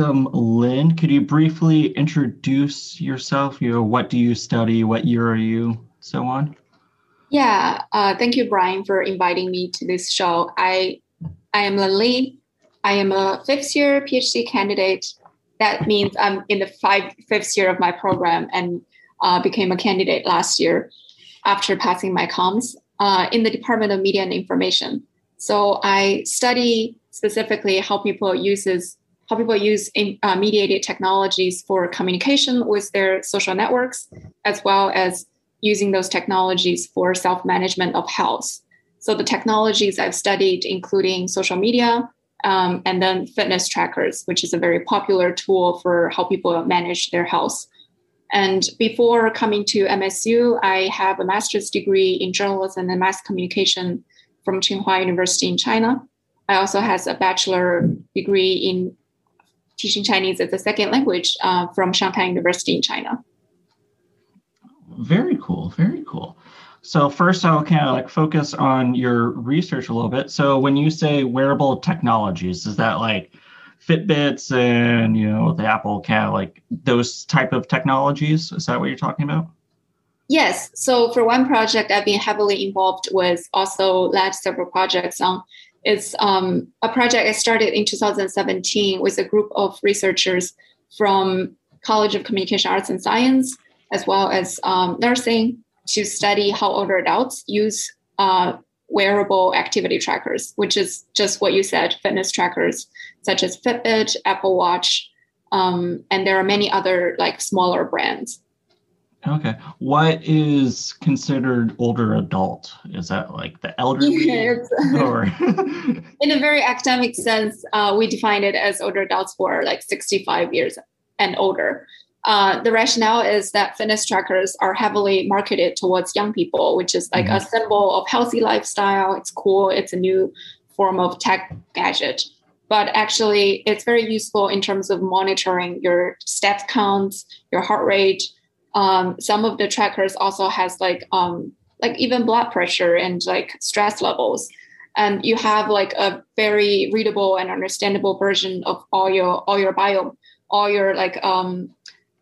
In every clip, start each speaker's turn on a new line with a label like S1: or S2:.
S1: welcome Lin. Could you briefly introduce yourself? You know, what do you study? What year are you? So on.
S2: Yeah, uh, thank you, Bryan, for inviting me to this show. I I am Lin. I am a fifth year PhD candidate. That means I'm in the five, fifth year of my program and uh, became a candidate last year after passing my comms uh, in the Department of Media and Information. So I study specifically how people uses how people use in, uh, mediated technologies for communication with their social networks, as well as using those technologies for self management of health. So the technologies I've studied, including social media, um, and then fitness trackers, which is a very popular tool for how people manage their health. And before coming to MSU, I have a master's degree in journalism and mass communication from Tsinghua University in China. I also has a bachelor degree in teaching Chinese as a second language uh, from Shanghai University in China.
S1: Very cool. Very cool. So first, I'll kind of like focus on your research a little bit. So when you say wearable technologies, is that like Fitbits and you know the Apple kind of like those type of technologies? Is that what you're talking about?
S2: Yes. So for one project, I've been heavily involved with, also led several projects on. It's um, a project I started in 2017 with a group of researchers from College of Communication Arts and Science, as well as um, nursing, to study how older adults use uh, wearable activity trackers, which is just what you said, fitness trackers such as Fitbit, Apple Watch, um, and there are many other like smaller brands.
S1: Okay. What is considered older adult? Is that like the elderly?
S2: Yes. or in a very academic sense, uh, we define it as older adults who are like 65 years and older. Uh, the rationale is that fitness trackers are heavily marketed towards young people, which is like mm-hmm. a symbol of healthy lifestyle. It's cool. It's a new form of tech gadget. But actually, it's very useful in terms of monitoring your step counts, your heart rate. Um, some of the trackers also has like um, like even blood pressure and like stress levels and you have like a very readable and understandable version of all your all your bio all your like um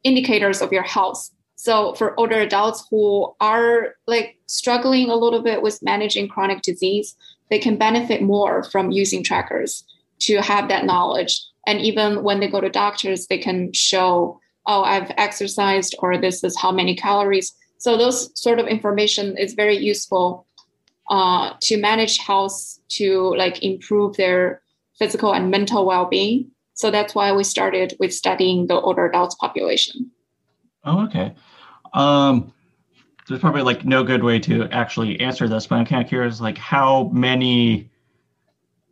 S2: indicators of your health. So for older adults who are like struggling a little bit with managing chronic disease, they can benefit more from using trackers to have that knowledge. And even when they go to doctors, they can show, oh, I've exercised or this is how many calories. So those sort of information is very useful uh, to manage health, to like improve their physical and mental well-being. So that's why we started with studying the older adults population.
S1: Oh, okay. Um, there's probably like no good way to actually answer this, but I'm kind of curious, like how many,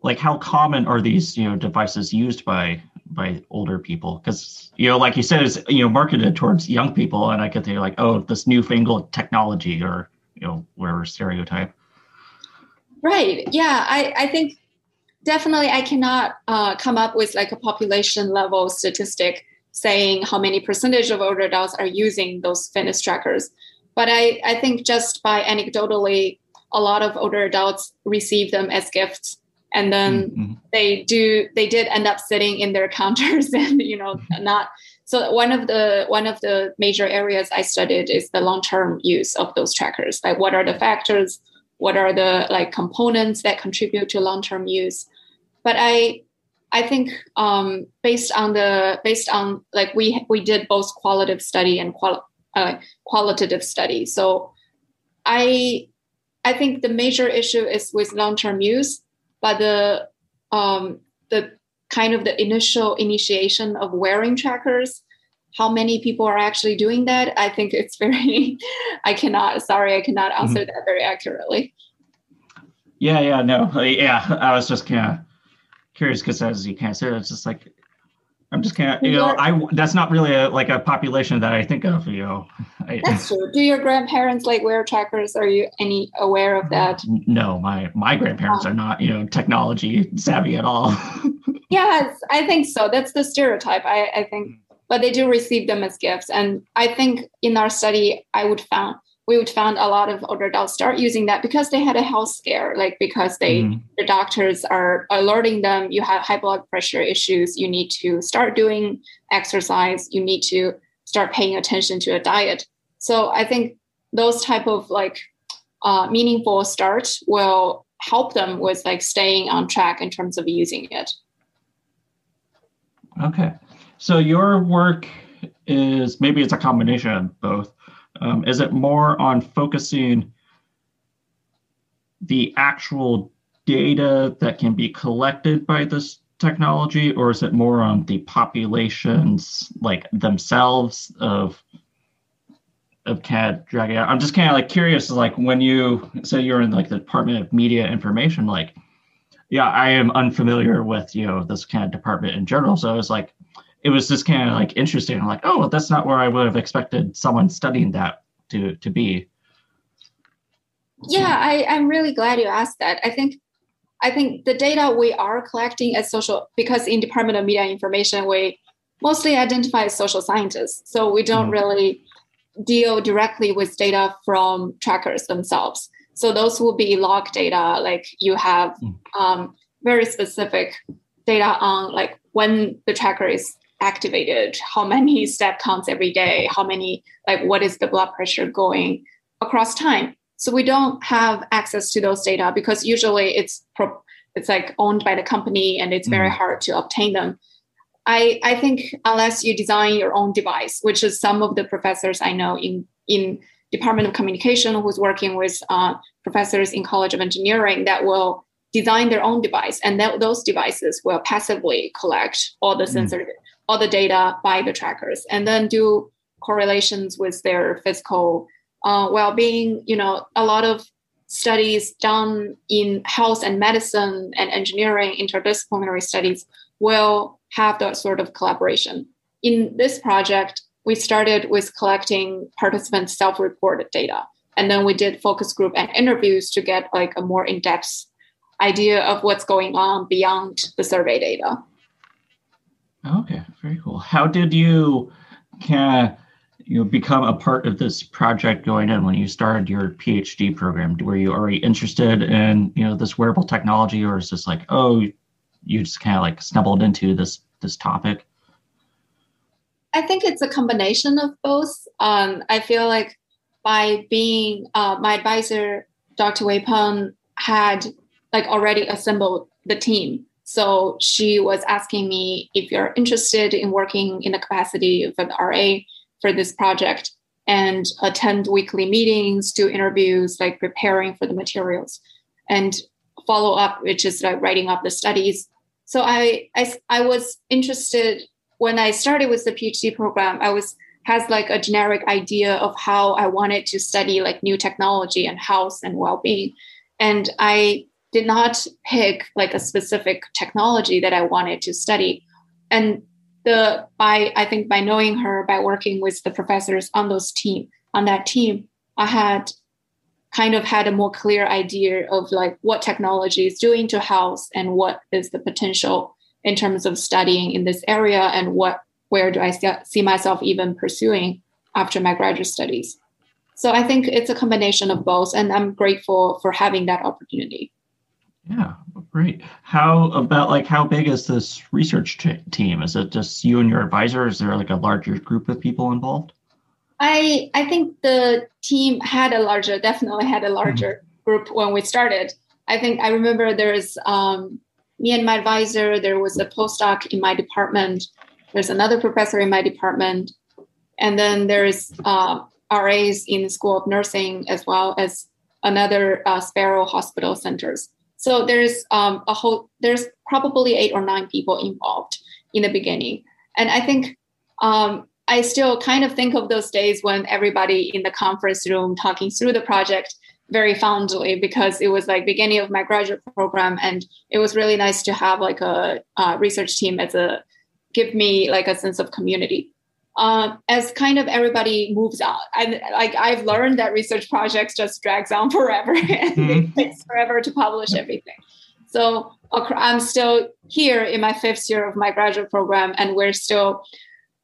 S1: like how common are these, you know, devices used by by older people? Because you know, like you said, it's you know marketed towards young people, and I could think like, oh, this newfangled technology, or you know, whatever stereotype.
S2: Right. Yeah. I I think definitely I cannot uh, come up with like a population level statistic saying how many percentage of older adults are using those fitness trackers. But I, I think just by anecdotally, a lot of older adults receive them as gifts. And then mm-hmm. they do they did end up sitting in their counters and you know not so one of the one of the major areas I studied is the long-term use of those trackers. Like what are the factors? What are the like components that contribute to long-term use? but I I think um, based on the based on like we we did both qualitative study and quali- uh, qualitative study. So I I think the major issue is with long term use, but the um, the kind of the initial initiation of wearing trackers. How many people are actually doing that? I think it's very. I cannot. Sorry, I cannot answer mm-hmm. that very accurately.
S1: Yeah, yeah, no, yeah. I was just kind of curious because as you kind of said, it's just like I'm just kind of you know I that's not really a, like a population that I think of. You know,
S2: that's true. Do your grandparents like wear trackers? Are you any aware of that?
S1: No, my my grandparents are not you know technology savvy at all.
S2: yes, I think so. That's the stereotype. I, I think, mm. but they do receive them as gifts, and I think in our study, I would found we would find a lot of older adults start using that because they had a health scare, like because they mm. the doctors are alerting them you have high blood pressure issues, you need to start doing exercise, you need to start paying attention to a diet. So I think those type of like uh, meaningful start will help them with like staying on track in terms of using it.
S1: Okay, so your work is maybe it's a combination of both um, is it more on focusing the actual data that can be collected by this technology, or is it more on the populations like themselves of of CAD dragging out? I'm just kind of like curious, like when you say you're in like the Department of Media Information, like yeah, I am unfamiliar with you know this kind of department in general, so it's like it was just kind of like interesting. I'm like, oh, well, that's not where I would have expected someone studying that to to be.
S2: Yeah, I, I'm really glad you asked that. I think I think the data we are collecting as social because in Department of Media Information we mostly identify as social scientists, so we don't mm-hmm. really deal directly with data from trackers themselves. So those will be log data, like you have mm. um, very specific data on like when the tracker is activated, how many step counts every day, how many, like what is the blood pressure going across time. So we don't have access to those data because usually it's pro- it's like owned by the company and it's very mm. hard to obtain them. I, I think unless you design your own device, which is some of the professors I know in in Department of Communication who's working with uh, professors in College of Engineering that will design their own device, and that, those devices will passively collect all the mm. sensor all the data by the trackers and then do correlations with their physical uh, well-being. You know a lot of studies done in health and medicine and engineering interdisciplinary studies will have that sort of collaboration. In this project we started with collecting participants self-reported data and then we did focus group and interviews to get like a more in-depth idea of what's going on beyond the survey data
S1: Okay, very cool. How did you kind of you become a part of this project going in when you started your PhD program? Were you already interested in you know this wearable technology, or is this like oh you just kind of like stumbled into this this topic?
S2: I think it's a combination of both. Um, I feel like by being uh, my advisor, Dr. Wei Peng, had like already assembled the team so she was asking me if you're interested in working in the capacity of an RA for this project and attend weekly meetings, do interviews, like preparing for the materials and follow up, which is like writing up the studies. So I, I, I was interested when I started with the PhD program, I was has like a generic idea of how I wanted to study like new technology and health and well-being. And I did not pick like a specific technology that I wanted to study. And the by I think by knowing her, by working with the professors on those team on that team, I had kind of had a more clear idea of like what technology is doing to health and what is the potential in terms of studying in this area and what where do I see myself even pursuing after my graduate studies. So I think it's a combination of both, and I'm grateful for having that opportunity.
S1: Yeah, great. How about like how big is this research t- team? Is it just you and your advisor? Is there like a larger group of people involved?
S2: I I think the team had a larger, definitely had a larger mm-hmm. group when we started. I think I remember there's um, me and my advisor. There was a postdoc in my department. There's another professor in my department, and then there's uh, RAs in the School of Nursing as well as another uh, Sparrow Hospital centers. So there's um, a whole there's probably eight or nine people involved in the beginning, and I think um, I still kind of think of those days when everybody in the conference room talking through the project very fondly because it was like beginning of my graduate program and it was really nice to have like a, a research team as a give me like a sense of community um, as kind of everybody moves out. And like I've learned that research projects just drags on forever and mm-hmm. it takes forever to publish everything. So I'm still here in my fifth year of my graduate program, and we're still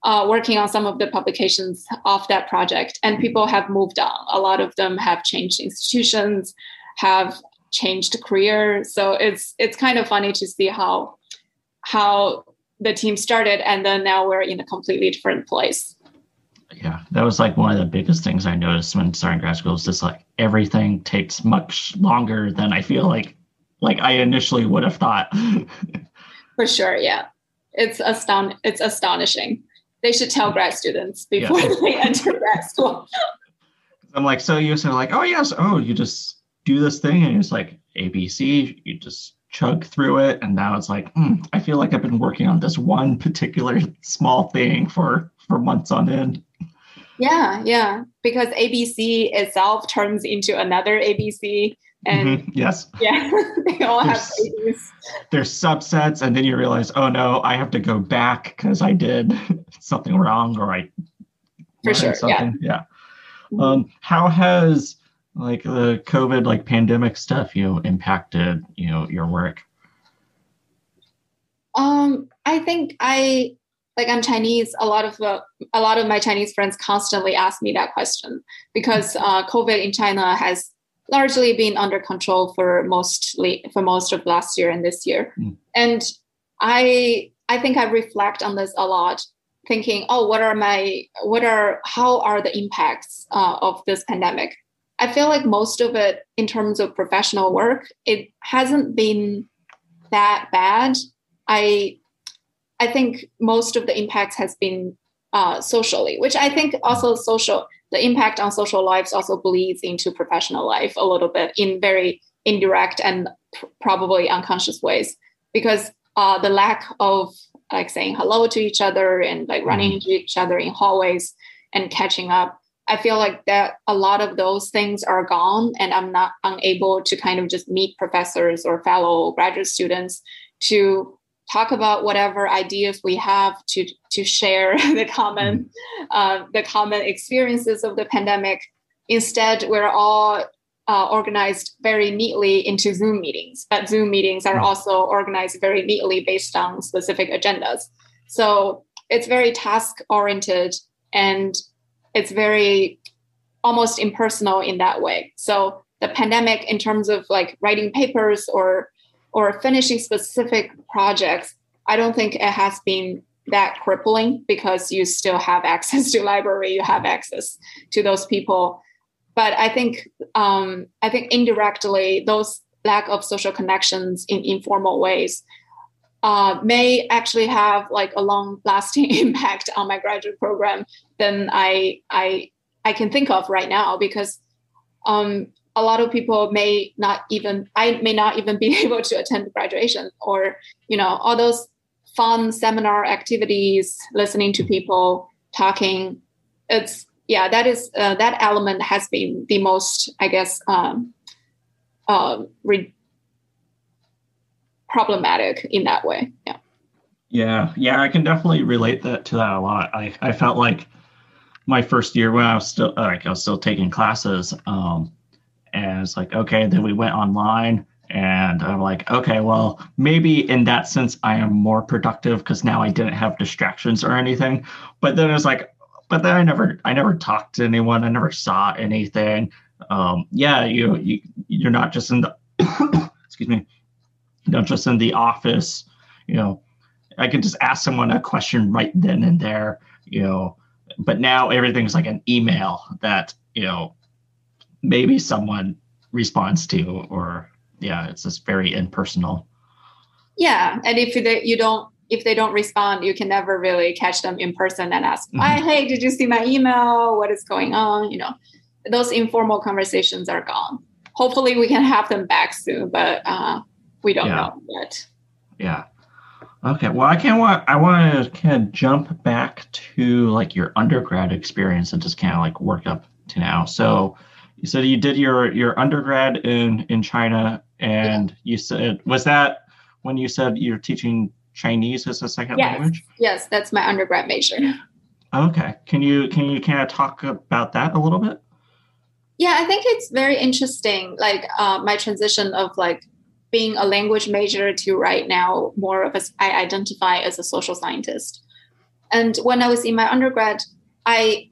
S2: uh, working on some of the publications of that project, and people have moved on. A lot of them have changed institutions, have changed career. So it's it's kind of funny to see how how the team started, and then now we're in a completely different place.
S1: Yeah, that was like one of the biggest things I noticed when starting grad school. Is just like everything takes much longer than I feel like like I initially would have thought.
S2: For sure, yeah, it's aston it's astonishing. They should tell grad students before yeah. they enter grad school.
S1: I'm like, so you said like, oh yes, oh you just do this thing and it's like ABC, you just chug through it, and now it's like, mm, I feel like I've been working on this one particular small thing for for months on end.
S2: Yeah, yeah, because ABC itself turns into another ABC. And
S1: mm-hmm. yes,
S2: yeah, they all there's, have
S1: ABs. There's subsets, and then you realize, oh no, I have to go back because I did something wrong or I
S2: for sure,
S1: something. yeah. yeah. Um, how has like the COVID like pandemic stuff, you know, impacted you know your work?
S2: Um, I think I like I'm Chinese. A lot of the, a lot of my Chinese friends constantly ask me that question because uh, COVID in China has largely been under control for mostly for most of last year and this year, mm. and I I think I reflect on this a lot, thinking, oh, what are my what are how are the impacts uh, of this pandemic? I feel like most of it, in terms of professional work, it hasn't been that bad. I I think most of the impacts has been uh, socially, which I think also social the impact on social lives also bleeds into professional life a little bit in very indirect and pr- probably unconscious ways because uh, the lack of like saying hello to each other and like running mm-hmm. into each other in hallways and catching up I feel like that a lot of those things are gone, and I'm not unable to kind of just meet professors or fellow graduate students to talk about whatever ideas we have to to share the common mm-hmm. uh, the common experiences of the pandemic. Instead, we're all uh, organized very neatly into Zoom meetings, but Zoom meetings are mm-hmm. also organized very neatly based on specific agendas. So it's very task oriented and it's very almost impersonal in that way. So the pandemic, in terms of like writing papers or or finishing specific projects, I don't think it has been that crippling because you still have access to library, you have access to those people. But I think um, I think indirectly those lack of social connections in informal ways uh, may actually have like a long lasting impact on my graduate program than I I I can think of right now because um, a lot of people may not even I may not even be able to attend graduation or you know all those fun seminar activities, listening to people talking. It's yeah, that is uh, that element has been the most I guess um, uh, re- problematic in that way. Yeah.
S1: Yeah, yeah, I can definitely relate that to that a lot. I, I felt like my first year when I was still like I was still taking classes, um, and it's like okay, then we went online, and I'm like okay, well maybe in that sense I am more productive because now I didn't have distractions or anything. But then it's like, but then I never I never talked to anyone. I never saw anything. Um, yeah, you you you're not just in the excuse me not just in the office, you know, I can just ask someone a question right then and there, you know, but now everything's like an email that, you know, maybe someone responds to, or yeah, it's just very impersonal.
S2: Yeah. And if they, you don't, if they don't respond, you can never really catch them in person and ask, mm-hmm. hey, did you see my email? What is going on? You know, those informal conversations are gone. Hopefully we can have them back soon, but uh, we don't yeah. know yet.
S1: Yeah. Okay. Well, I can't want. I want to kind of jump back to like your undergrad experience and just kind of like work up to now. So, you said you did your your undergrad in in China, and yeah. you said was that when you said you're teaching Chinese as a second
S2: yes.
S1: language?
S2: Yes, that's my undergrad major.
S1: Okay. Can you can you kind of talk about that a little bit?
S2: Yeah, I think it's very interesting. Like uh, my transition of like being a language major to right now more of a I identify as a social scientist. And when I was in my undergrad, I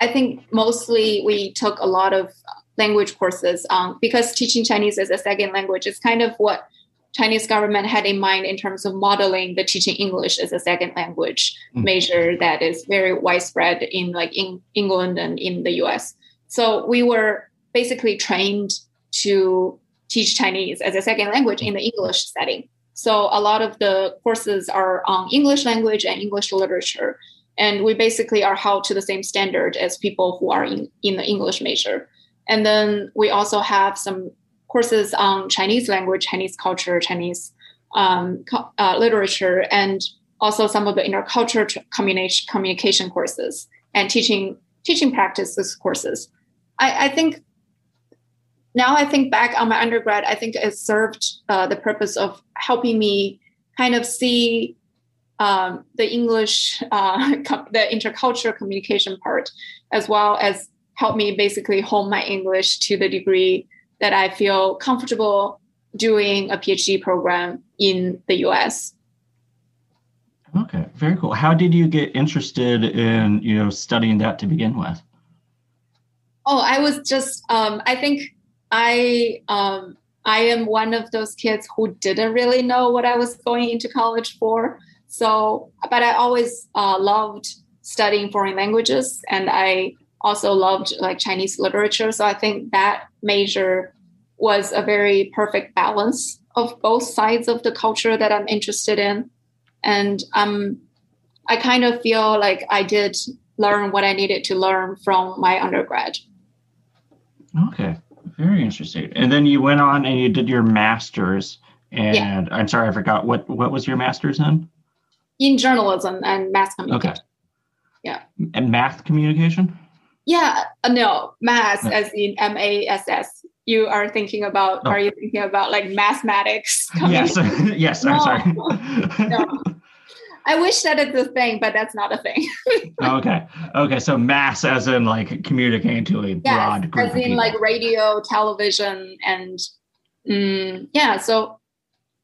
S2: I think mostly we took a lot of language courses um, because teaching Chinese as a second language is kind of what Chinese government had in mind in terms of modeling the teaching English as a second language mm. measure that is very widespread in like in England and in the US. So we were basically trained to teach Chinese as a second language in the English setting. So a lot of the courses are on English language and English literature. And we basically are held to the same standard as people who are in, in the English major. And then we also have some courses on Chinese language, Chinese culture, Chinese um, uh, literature, and also some of the intercultural communication, communication courses and teaching teaching practices courses. I, I, think now I think back on my undergrad, I think it served uh, the purpose of helping me kind of see um, the English, uh, the intercultural communication part, as well as help me basically hone my English to the degree that I feel comfortable doing a PhD program in the US.
S1: Okay, very cool. How did you get interested in you know studying that to begin with?
S2: Oh, I was just um, I think I um, I am one of those kids who didn't really know what I was going into college for. So, but I always uh, loved studying foreign languages, and I also loved like Chinese literature. So I think that major was a very perfect balance of both sides of the culture that I'm interested in. And um, I kind of feel like I did learn what I needed to learn from my undergrad.
S1: Okay, very interesting. And then you went on and you did your master's. And yeah. I'm sorry, I forgot what what was your master's in?
S2: In journalism and mass communication.
S1: Okay. Yeah. And math communication?
S2: Yeah, uh, no, mass as in M A S S. You are thinking about? Oh. Are you thinking about like mathematics?
S1: Yes, yes. No. I'm sorry. no.
S2: I wish that it's a thing, but that's not a thing.
S1: okay. Okay. So mass as in like communicating to a yes, broad group.
S2: As in like radio, television, and mm, yeah. So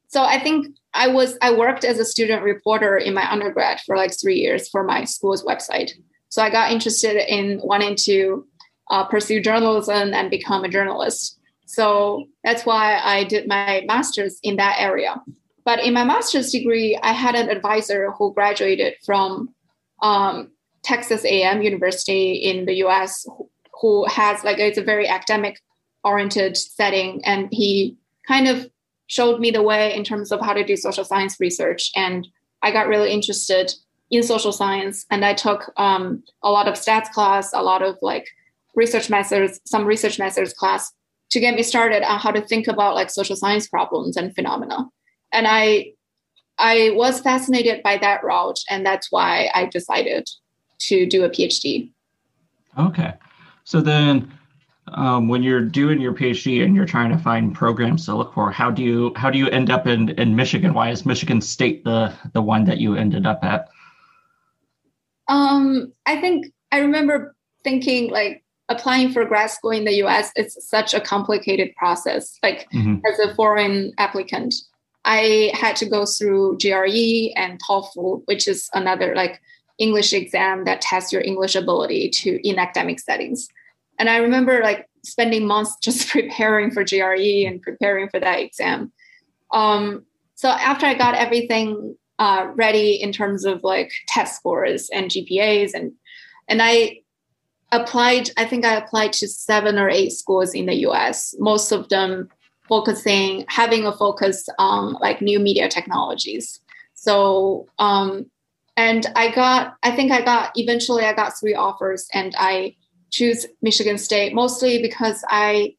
S2: so I think I was I worked as a student reporter in my undergrad for like three years for my school's website. So I got interested in wanting to uh, pursue journalism and become a journalist. So that's why I did my master's in that area. But in my master's degree, I had an advisor who graduated from um, Texas A&M University in the U.S. who has like it's a very academic oriented setting, and he kind of showed me the way in terms of how to do social science research. And I got really interested in social science and i took um, a lot of stats class a lot of like research methods some research methods class to get me started on how to think about like social science problems and phenomena and i i was fascinated by that route and that's why i decided to do a phd
S1: okay so then um, when you're doing your PhD and you're trying to find programs to look for, how do you how do you end up in, in Michigan? Why is Michigan State the the one that you ended up at?
S2: Um, I think I remember thinking like applying for grad school in the US is such a complicated process. Like mm-hmm. as a foreign applicant, I had to go through GRE and TOEFL, which is another like English exam that tests your English ability to in academic settings. And I remember like spending months just preparing for GRE and preparing for that exam. Um, so after I got everything uh, ready in terms of like test scores and GPAs and and I applied I think I applied to seven or eight schools in the US most of them focusing having a focus on like new media technologies so um and I got I think I got eventually I got three offers and I choose Michigan State mostly because I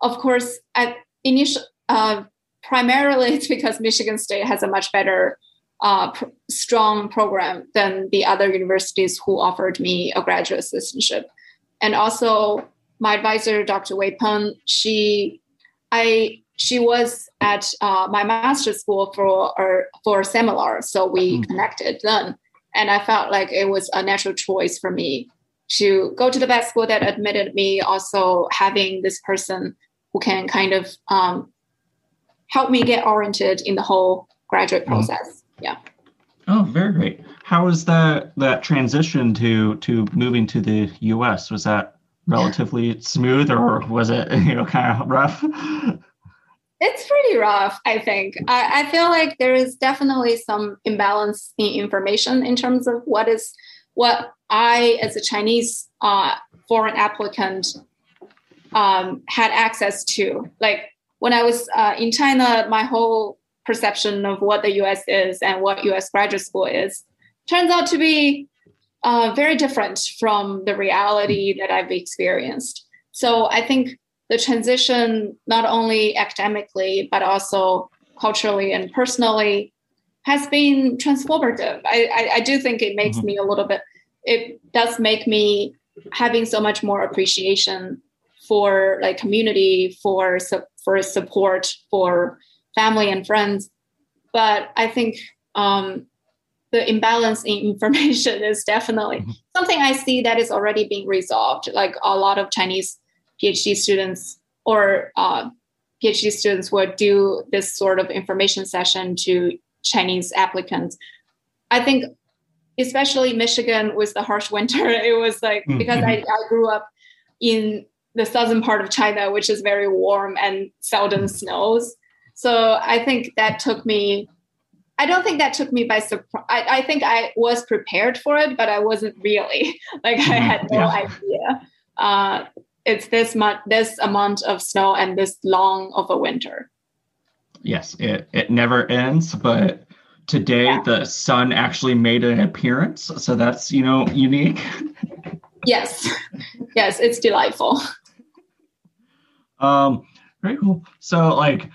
S2: of course at initial uh, primarily it's because Michigan State has a much better uh, pr- strong program than the other universities who offered me a graduate assistantship. And also, my advisor, Dr. Wei Peng, she, I, she was at uh, my master's school for for a seminar, so we mm. connected then, and I felt like it was a natural choice for me to go to the best school that admitted me. Also, having this person who can kind of um, help me get oriented in the whole graduate mm. process. Yeah.
S1: Oh, very great. how was that that transition to to moving to the U.S. Was that relatively smooth, or was it you know kind of rough?
S2: It's pretty rough, I think. I, I feel like there is definitely some imbalance in information in terms of what is what I, as a Chinese uh, foreign applicant, um, had access to. Like when I was uh, in China, my whole perception of what the US is and what US graduate school is turns out to be uh, very different from the reality that I've experienced. So I think the transition, not only academically, but also culturally and personally, has been transformative. I, I, I do think it makes mm-hmm. me a little bit, it does make me having so much more appreciation for like community, for, for support, for family and friends. But I think um, the imbalance in information is definitely mm-hmm. something I see that is already being resolved. Like a lot of Chinese PhD students or uh, PhD students would do this sort of information session to Chinese applicants. I think, especially Michigan with the harsh winter, it was like mm-hmm. because I, I grew up in the southern part of China, which is very warm and seldom snows. So I think that took me I don't think that took me by surprise. I, I, think I was prepared for it, but I wasn't really. Like I had no yeah. idea. Uh, it's this month, this amount of snow, and this long of a winter.
S1: Yes, it it never ends. But today yeah. the sun actually made an appearance, so that's you know unique.
S2: yes, yes, it's delightful.
S1: Um, very cool. So like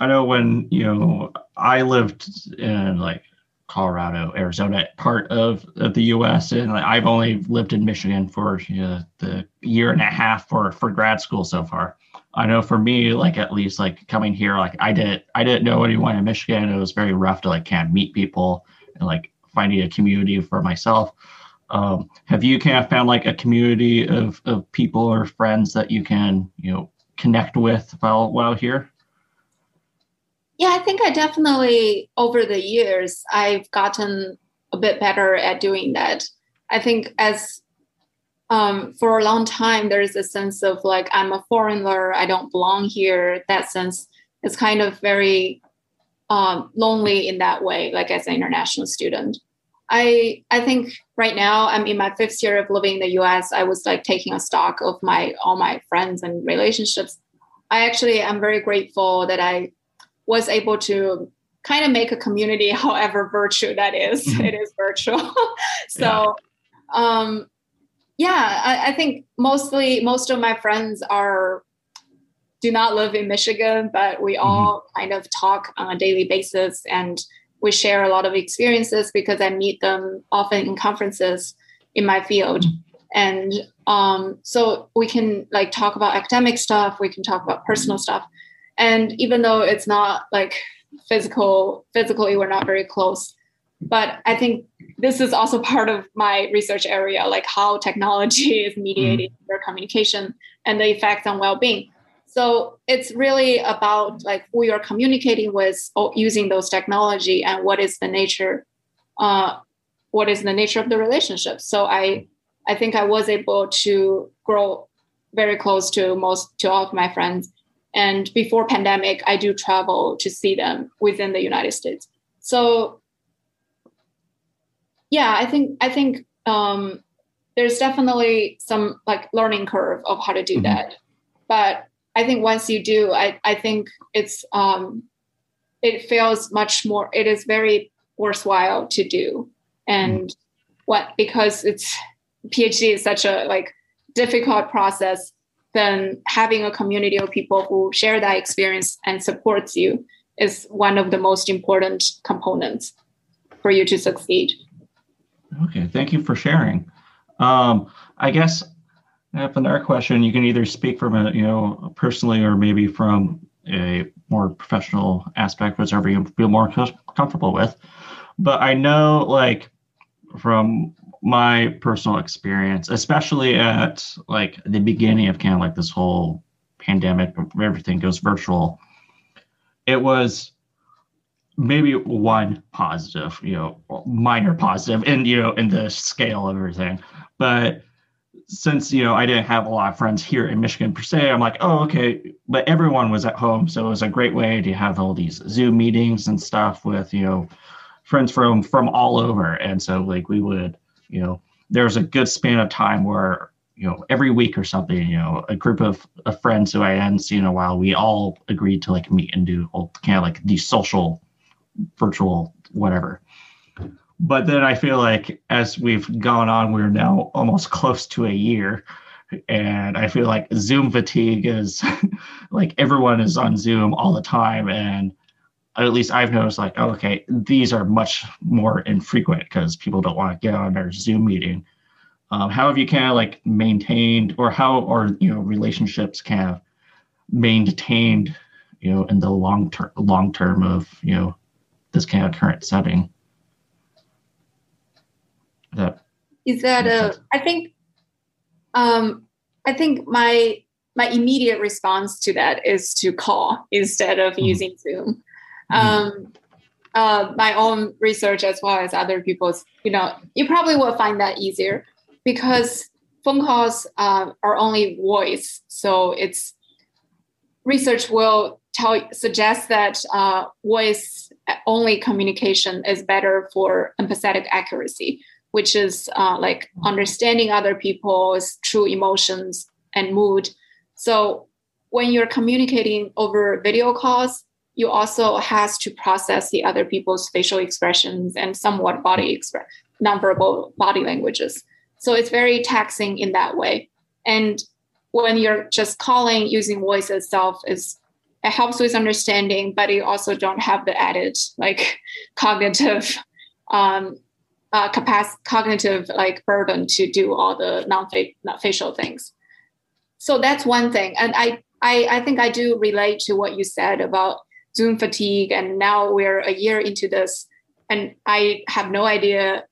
S1: I know when you know I lived in like Colorado, Arizona part of, of the U.S. and like, I've only lived in Michigan for you know, the year and a half for for grad school so far. I know for me, like at least like coming here, like I didn't I didn't know anyone in Michigan. It was very rough to like of meet people and like finding a community for myself. Um, have you kind of found like a community of of people or friends that you can you know connect with while while here?
S2: Yeah, I think I definitely, over the years, I've gotten a bit better at doing that. I think as um, for a long time, there's a sense of like, I'm a foreigner, I don't belong here. That sense is kind of very um, lonely in that way, like as an international student. I I think right now I'm in my fifth year of living in the US. I was like taking a stock of my all my friends and relationships. I actually am very grateful that I was able to kind of make a community, however virtual that is. Mm-hmm. It is virtual. so, yeah. um, yeah, I, I, think mostly most of my friends are do not live in Michigan, but we mm-hmm. all kind of talk on a daily basis and we share a lot of experiences because I meet them often in conferences in my field. Mm-hmm. And um, so we can like talk about academic stuff, we can talk about personal stuff and even though it's not like physical physically we're not very close but i think this is also part of my research area like how technology is mediating mm. their communication and the effects on well-being so it's really about like who you're communicating with using those technology and what is the nature uh, what is the nature of the relationship so i i think i was able to grow very close to most to all of my friends and before pandemic, I do travel to see them within the United States. So yeah, I think I think um, there's definitely some like learning curve of how to do mm-hmm. that. But I think once you do, I, I think it's um, it feels much more it is very worthwhile to do. And mm-hmm. what because it's PhD is such a like difficult process then having a community of people who share that experience and supports you is one of the most important components for you to succeed.
S1: Okay, thank you for sharing. Um, I guess I have another question. You can either speak from a you know personally or maybe from a more professional aspect, whichever you feel more comfortable with. But I know, like, from my personal experience, especially at like the beginning of kind of like this whole pandemic, everything goes virtual. It was maybe one positive, you know, minor positive, and you know, in the scale of everything. But since you know I didn't have a lot of friends here in Michigan per se, I'm like, oh, okay. But everyone was at home, so it was a great way to have all these Zoom meetings and stuff with you know friends from from all over. And so like we would, you know, there was a good span of time where you know every week or something, you know, a group of, of friends who I hadn't seen in a while, we all agreed to like meet and do all kind of like the social, virtual, whatever but then I feel like as we've gone on, we're now almost close to a year. And I feel like Zoom fatigue is like everyone is on Zoom all the time. And at least I've noticed like, oh, okay, these are much more infrequent because people don't want to get on their Zoom meeting. Um, how have you kind of like maintained or how are, you know, relationships kind of maintained, you know, in the long term, long term of, you know, this kind of current setting?
S2: that is that uh, I think um, I think my my immediate response to that is to call instead of mm-hmm. using Zoom. Mm-hmm. Um, uh, my own research as well as other people's, you know, you probably will find that easier because phone calls uh, are only voice. So it's research will tell suggest that uh, voice only communication is better for empathetic accuracy which is uh, like understanding other people's true emotions and mood. So when you're communicating over video calls, you also has to process the other people's facial expressions and somewhat body express nonverbal body languages. So it's very taxing in that way. And when you're just calling using voice itself is it helps with understanding, but you also don't have the added like cognitive um, uh, capacity, cognitive like burden to do all the non-facial things. So that's one thing, and I, I I think I do relate to what you said about Zoom fatigue, and now we're a year into this, and I have no idea,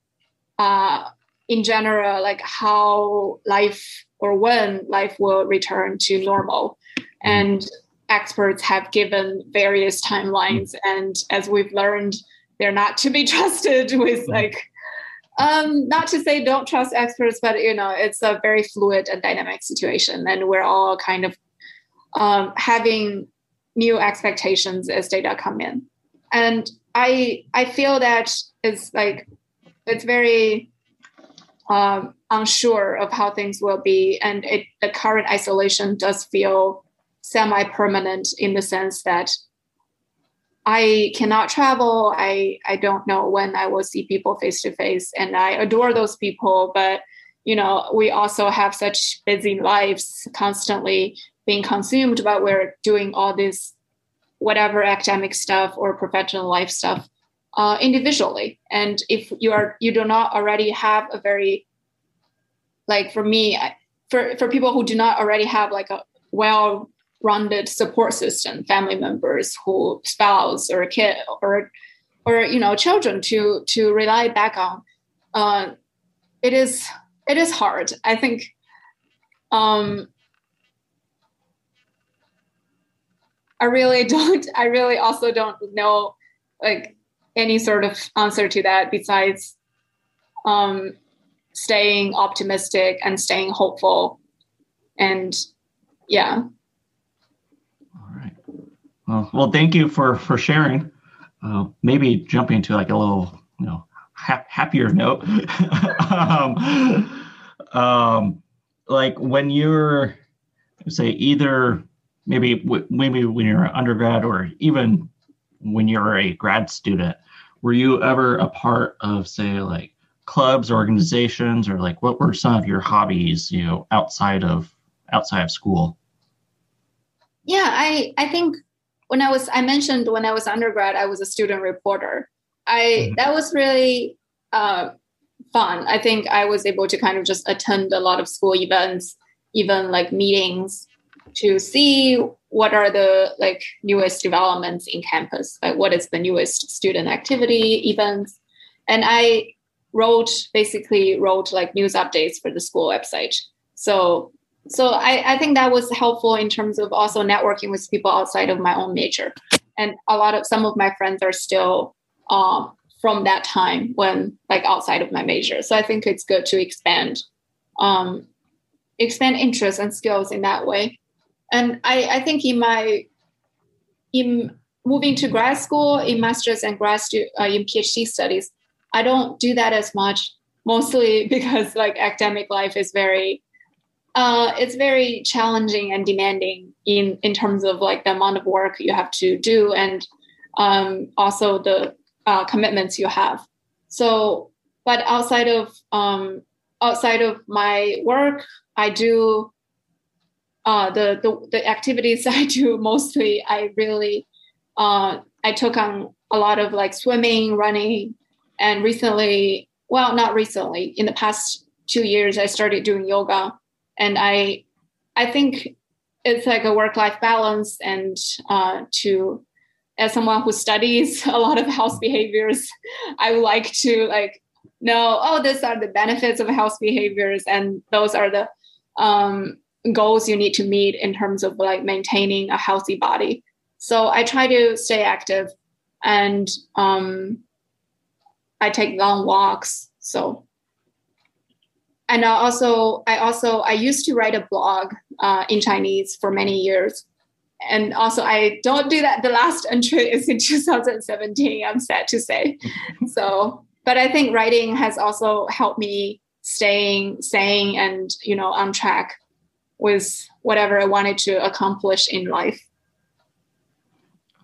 S2: uh, in general, like how life or when life will return to normal, and experts have given various timelines, and as we've learned, they're not to be trusted with like um, not to say don't trust experts, but you know, it's a very fluid and dynamic situation, and we're all kind of um, having new expectations as data come in. And I I feel that it's like it's very um, unsure of how things will be, and it, the current isolation does feel semi-permanent in the sense that I cannot travel. I I don't know when I will see people face to face, and I adore those people. But you know, we also have such busy lives, constantly being consumed. But we're doing all this, whatever academic stuff or professional life stuff, uh, individually. And if you are you do not already have a very, like for me, for for people who do not already have like a well rounded support system, family members who spouse or kid or or you know children to to rely back on. Uh, it is it is hard. I think. Um, I really don't. I really also don't know like any sort of answer to that besides um, staying optimistic and staying hopeful and yeah All right.
S1: well, well, thank you for for sharing. Uh, maybe jumping to like a little, you know, ha- happier note. um, um, like when you're, say, either maybe maybe when you're an undergrad or even when you're a grad student, were you ever a part of, say, like clubs, organizations, or like what were some of your hobbies, you know, outside of outside of school?
S2: Yeah, I I think when I was I mentioned when I was undergrad, I was a student reporter. I mm-hmm. that was really uh, fun. I think I was able to kind of just attend a lot of school events, even like meetings, to see what are the like newest developments in campus, like what is the newest student activity events, and I wrote basically wrote like news updates for the school website. So so I, I think that was helpful in terms of also networking with people outside of my own major and a lot of some of my friends are still uh, from that time when like outside of my major. So I think it's good to expand um, expand interests and skills in that way. And I, I think in my in moving to grad school in master's and grad stu- uh, in PhD studies, I don't do that as much, mostly because like academic life is very uh, it's very challenging and demanding in in terms of like the amount of work you have to do and um, also the uh, commitments you have. So, but outside of um, outside of my work, I do uh, the, the the activities I do mostly. I really uh, I took on a lot of like swimming, running, and recently, well, not recently, in the past two years, I started doing yoga and i i think it's like a work life balance and uh, to as someone who studies a lot of health behaviors i would like to like know oh these are the benefits of health behaviors and those are the um, goals you need to meet in terms of like maintaining a healthy body so i try to stay active and um, i take long walks so and I also I also I used to write a blog uh, in Chinese for many years, and also I don't do that. The last entry is in 2017. I'm sad to say. so, but I think writing has also helped me staying sane and you know on track with whatever I wanted to accomplish in life.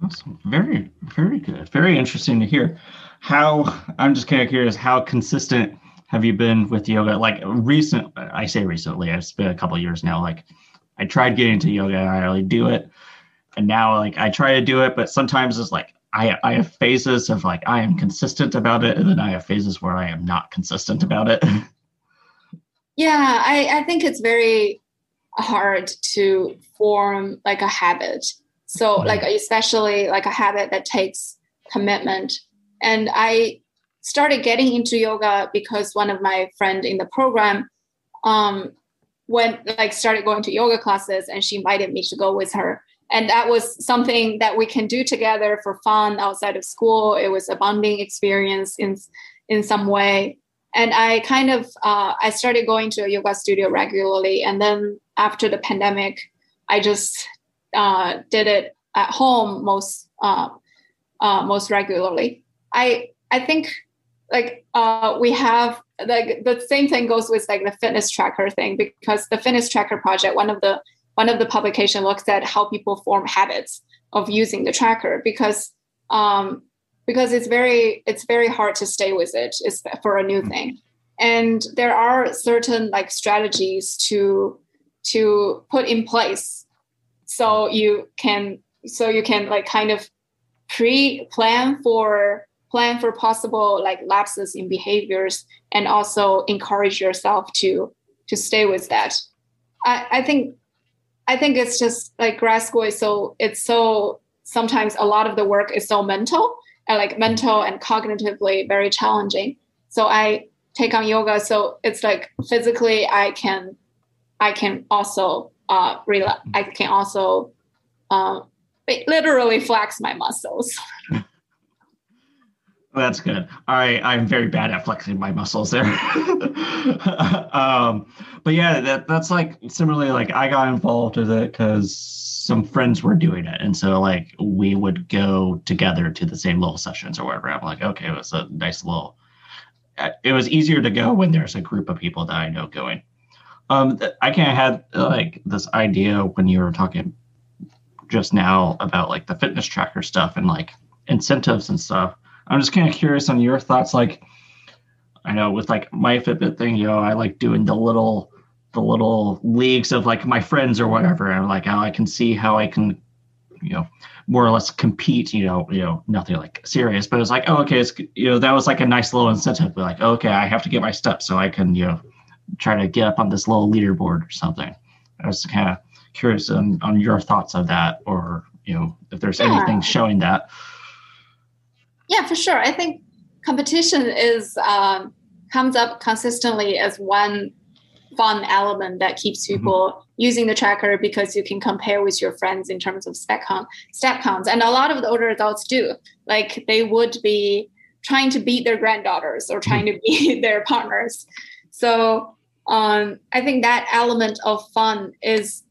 S1: Awesome. Very, very good. Very interesting to hear. How I'm just kind of curious how consistent have you been with yoga? Like recent, I say recently, it's been a couple years now. Like I tried getting into yoga and I really do it. And now like I try to do it, but sometimes it's like I, I have phases of like I am consistent about it, and then I have phases where I am not consistent about it.
S2: Yeah, I, I think it's very hard to form like a habit. So like especially like a habit that takes commitment. And I started getting into yoga because one of my friend in the program um, went like started going to yoga classes and she invited me to go with her. And that was something that we can do together for fun outside of school. It was a bonding experience in in some way. And i kind of uh, i started going to a yoga studio regularly. And then after the pandemic i just uh, did it at home most uh, uh most regularly. I i think like uh, we have like the same thing goes with like the fitness tracker thing because the fitness tracker project one of the one of the publication looks at how people form habits of using the tracker because um, because it's very it's very hard to stay with it. It's for a new thing. And there are certain like strategies to to put in place so you can so you can like kind of pre-plan for plan for possible like lapses in behaviors and also encourage yourself to to stay with that. I i think i think it's just like grad school is so it's so sometimes a lot of the work is so mental and like mental and cognitively very challenging. So i take on yoga so it's like physically i can i can also uh relax i can also uh, literally flex my muscles
S1: That's good. I I'm very bad at flexing my muscles there. um, but yeah, that that's like similarly like I got involved with it because some friends were doing it, and so like we would go together to the same little sessions or whatever. I'm like, okay, it was a nice little. Uh, it was easier to go when there's a group of people that I know going. Um, I kind of had like this idea when you were talking just now about like the fitness tracker stuff and like incentives and stuff I'm just kind of curious on your thoughts. Like, I know with like my Fitbit thing, you know, I like doing the little the little leagues of like my friends or whatever. And like how I can see how I can, you know, more or less compete. You know, you know, nothing like serious, but it's like, oh, okay, it's you know, that was like a nice little incentive. But Like, okay, I have to get my steps so I can, you know, try to get up on this little leaderboard or something. I was kind of curious on, on your thoughts of that, or you know, if there's yeah. anything showing that.
S2: Yeah, for sure. I think competition is um, comes up consistently as one fun element that keeps mm-hmm. people mm-hmm. using the tracker because you can compare with your friends in terms of step count, step counts. And a lot of the older adults do. Like they would be trying to beat their granddaughters or trying to beat their partners. So um, I think that element of fun is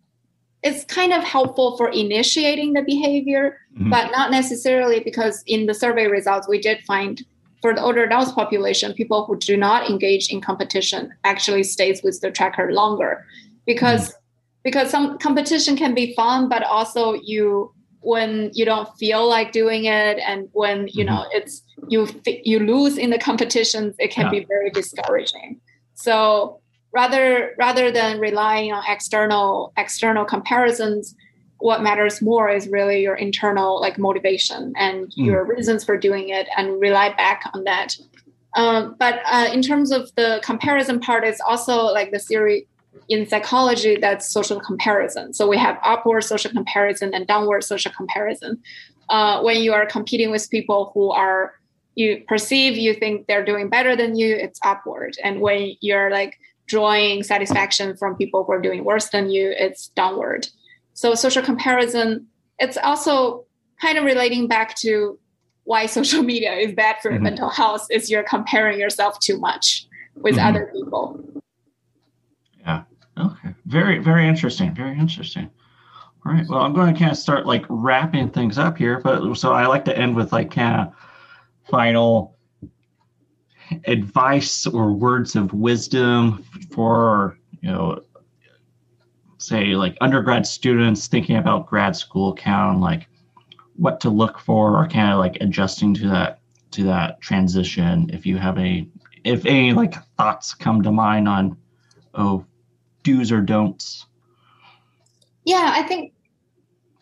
S2: is kind of helpful for initiating the behavior, mm-hmm. but not necessarily because in the survey results we did find for the older adults population, people who do not engage in competition actually stays with the tracker longer because mm-hmm. because some competition can be fun, but also you when you don't feel like doing it and when you know mm-hmm. it's you you lose in the competitions it can yeah. be very discouraging so rather rather than relying on external external comparisons what matters more is really your internal like motivation and mm. your reasons for doing it and rely back on that. Um, but uh, in terms of the comparison part it's also like the theory in psychology that's social comparison. So we have upward social comparison and downward social comparison. Uh, when you are competing with people who are you perceive you think they're doing better than you it's upward. And when you're like drawing satisfaction from people who are doing worse than you it's downward. So social comparison it's also kind of relating back to why social media is bad for mm-hmm. mental health is you're comparing yourself too much with mm-hmm. other people.
S1: Yeah. Okay. Very very interesting. Very interesting. All right. Well i'm going to kind of start like wrapping things up here but so i like to end with like kind of final advice or words of wisdom for you know say like undergrad students thinking about grad school count like what to look for or kind of like adjusting to that to that transition. If you have a if any like thoughts come to mind on oh do's or don'ts?
S2: Yeah i think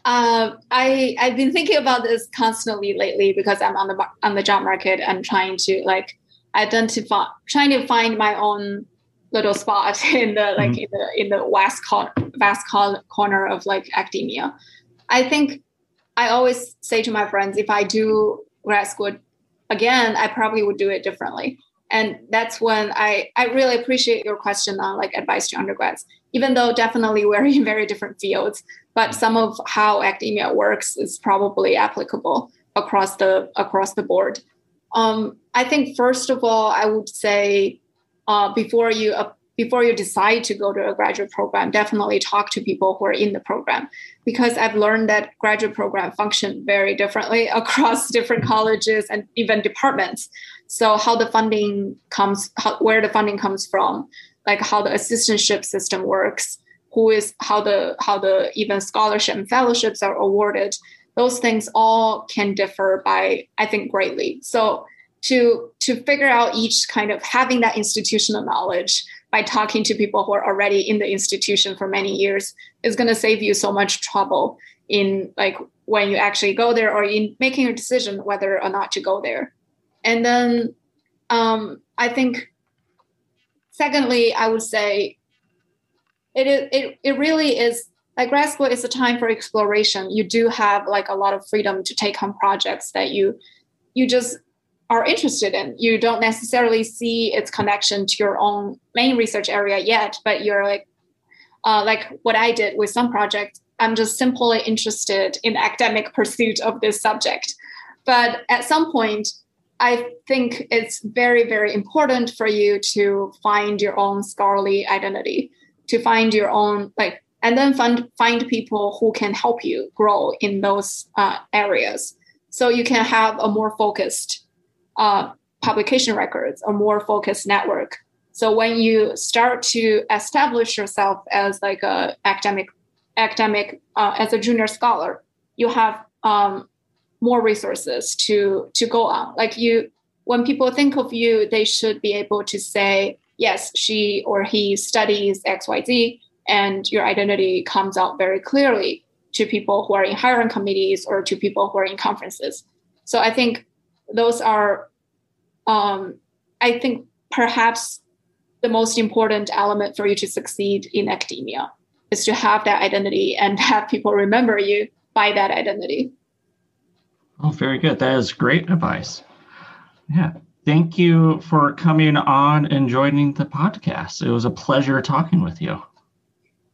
S2: uh, I I've been thinking about this constantly lately because I'm on the on the job market and trying to like identify, trying to find my own little spot in the like mm-hmm. in the in the vast corner, vast corner of like academia. I think I always say to my friends, if I do grad school again, I probably would do it differently. And that's when I I really appreciate your question on like advice to undergrads. Even though definitely we're in very different fields, but some of how academia works is probably applicable across the across the board. Um, I think first of all, I would say uh, before you uh, before you decide to go to a graduate program, definitely talk to people who are in the program because I've learned that graduate program function very differently across different colleges and even departments. So how the funding comes, how, where the funding comes from, like how the assistantship system works, who is how the how the even scholarship and fellowships are awarded those things all can differ by i think greatly. So to to figure out each kind of having that institutional knowledge by talking to people who are already in the institution for many years is going to save you so much trouble in like when you actually go there or in making a decision whether or not to go there. And then um, i think secondly i would say it it it really is like grad school is a time for exploration. You do have like a lot of freedom to take on projects that you you just are interested in. You don't necessarily see its connection to your own main research area yet, but you're like uh, like what I did with some projects. I'm just simply interested in academic pursuit of this subject. But at some point, I think it's very, very important for you to find your own scholarly identity to find your own like and then find find people who can help you grow in those uh, areas. So you can have a more focused uh, publication records a more focused network. So when you start to establish yourself as like a academic academic uh, as a junior scholar you have um, more resources to to go on like you when people think of you they should be able to say yes, she or he studies XYZ, and your identity comes out very clearly to people who are in hiring committees or to people who are in conferences. So I think those are, um, I think perhaps the most important element for you to succeed in academia is to have that identity and have people remember you by that identity.
S1: Oh, very good. That is great advice. Yeah. Thank you for coming on and joining the podcast. It was a pleasure talking with you.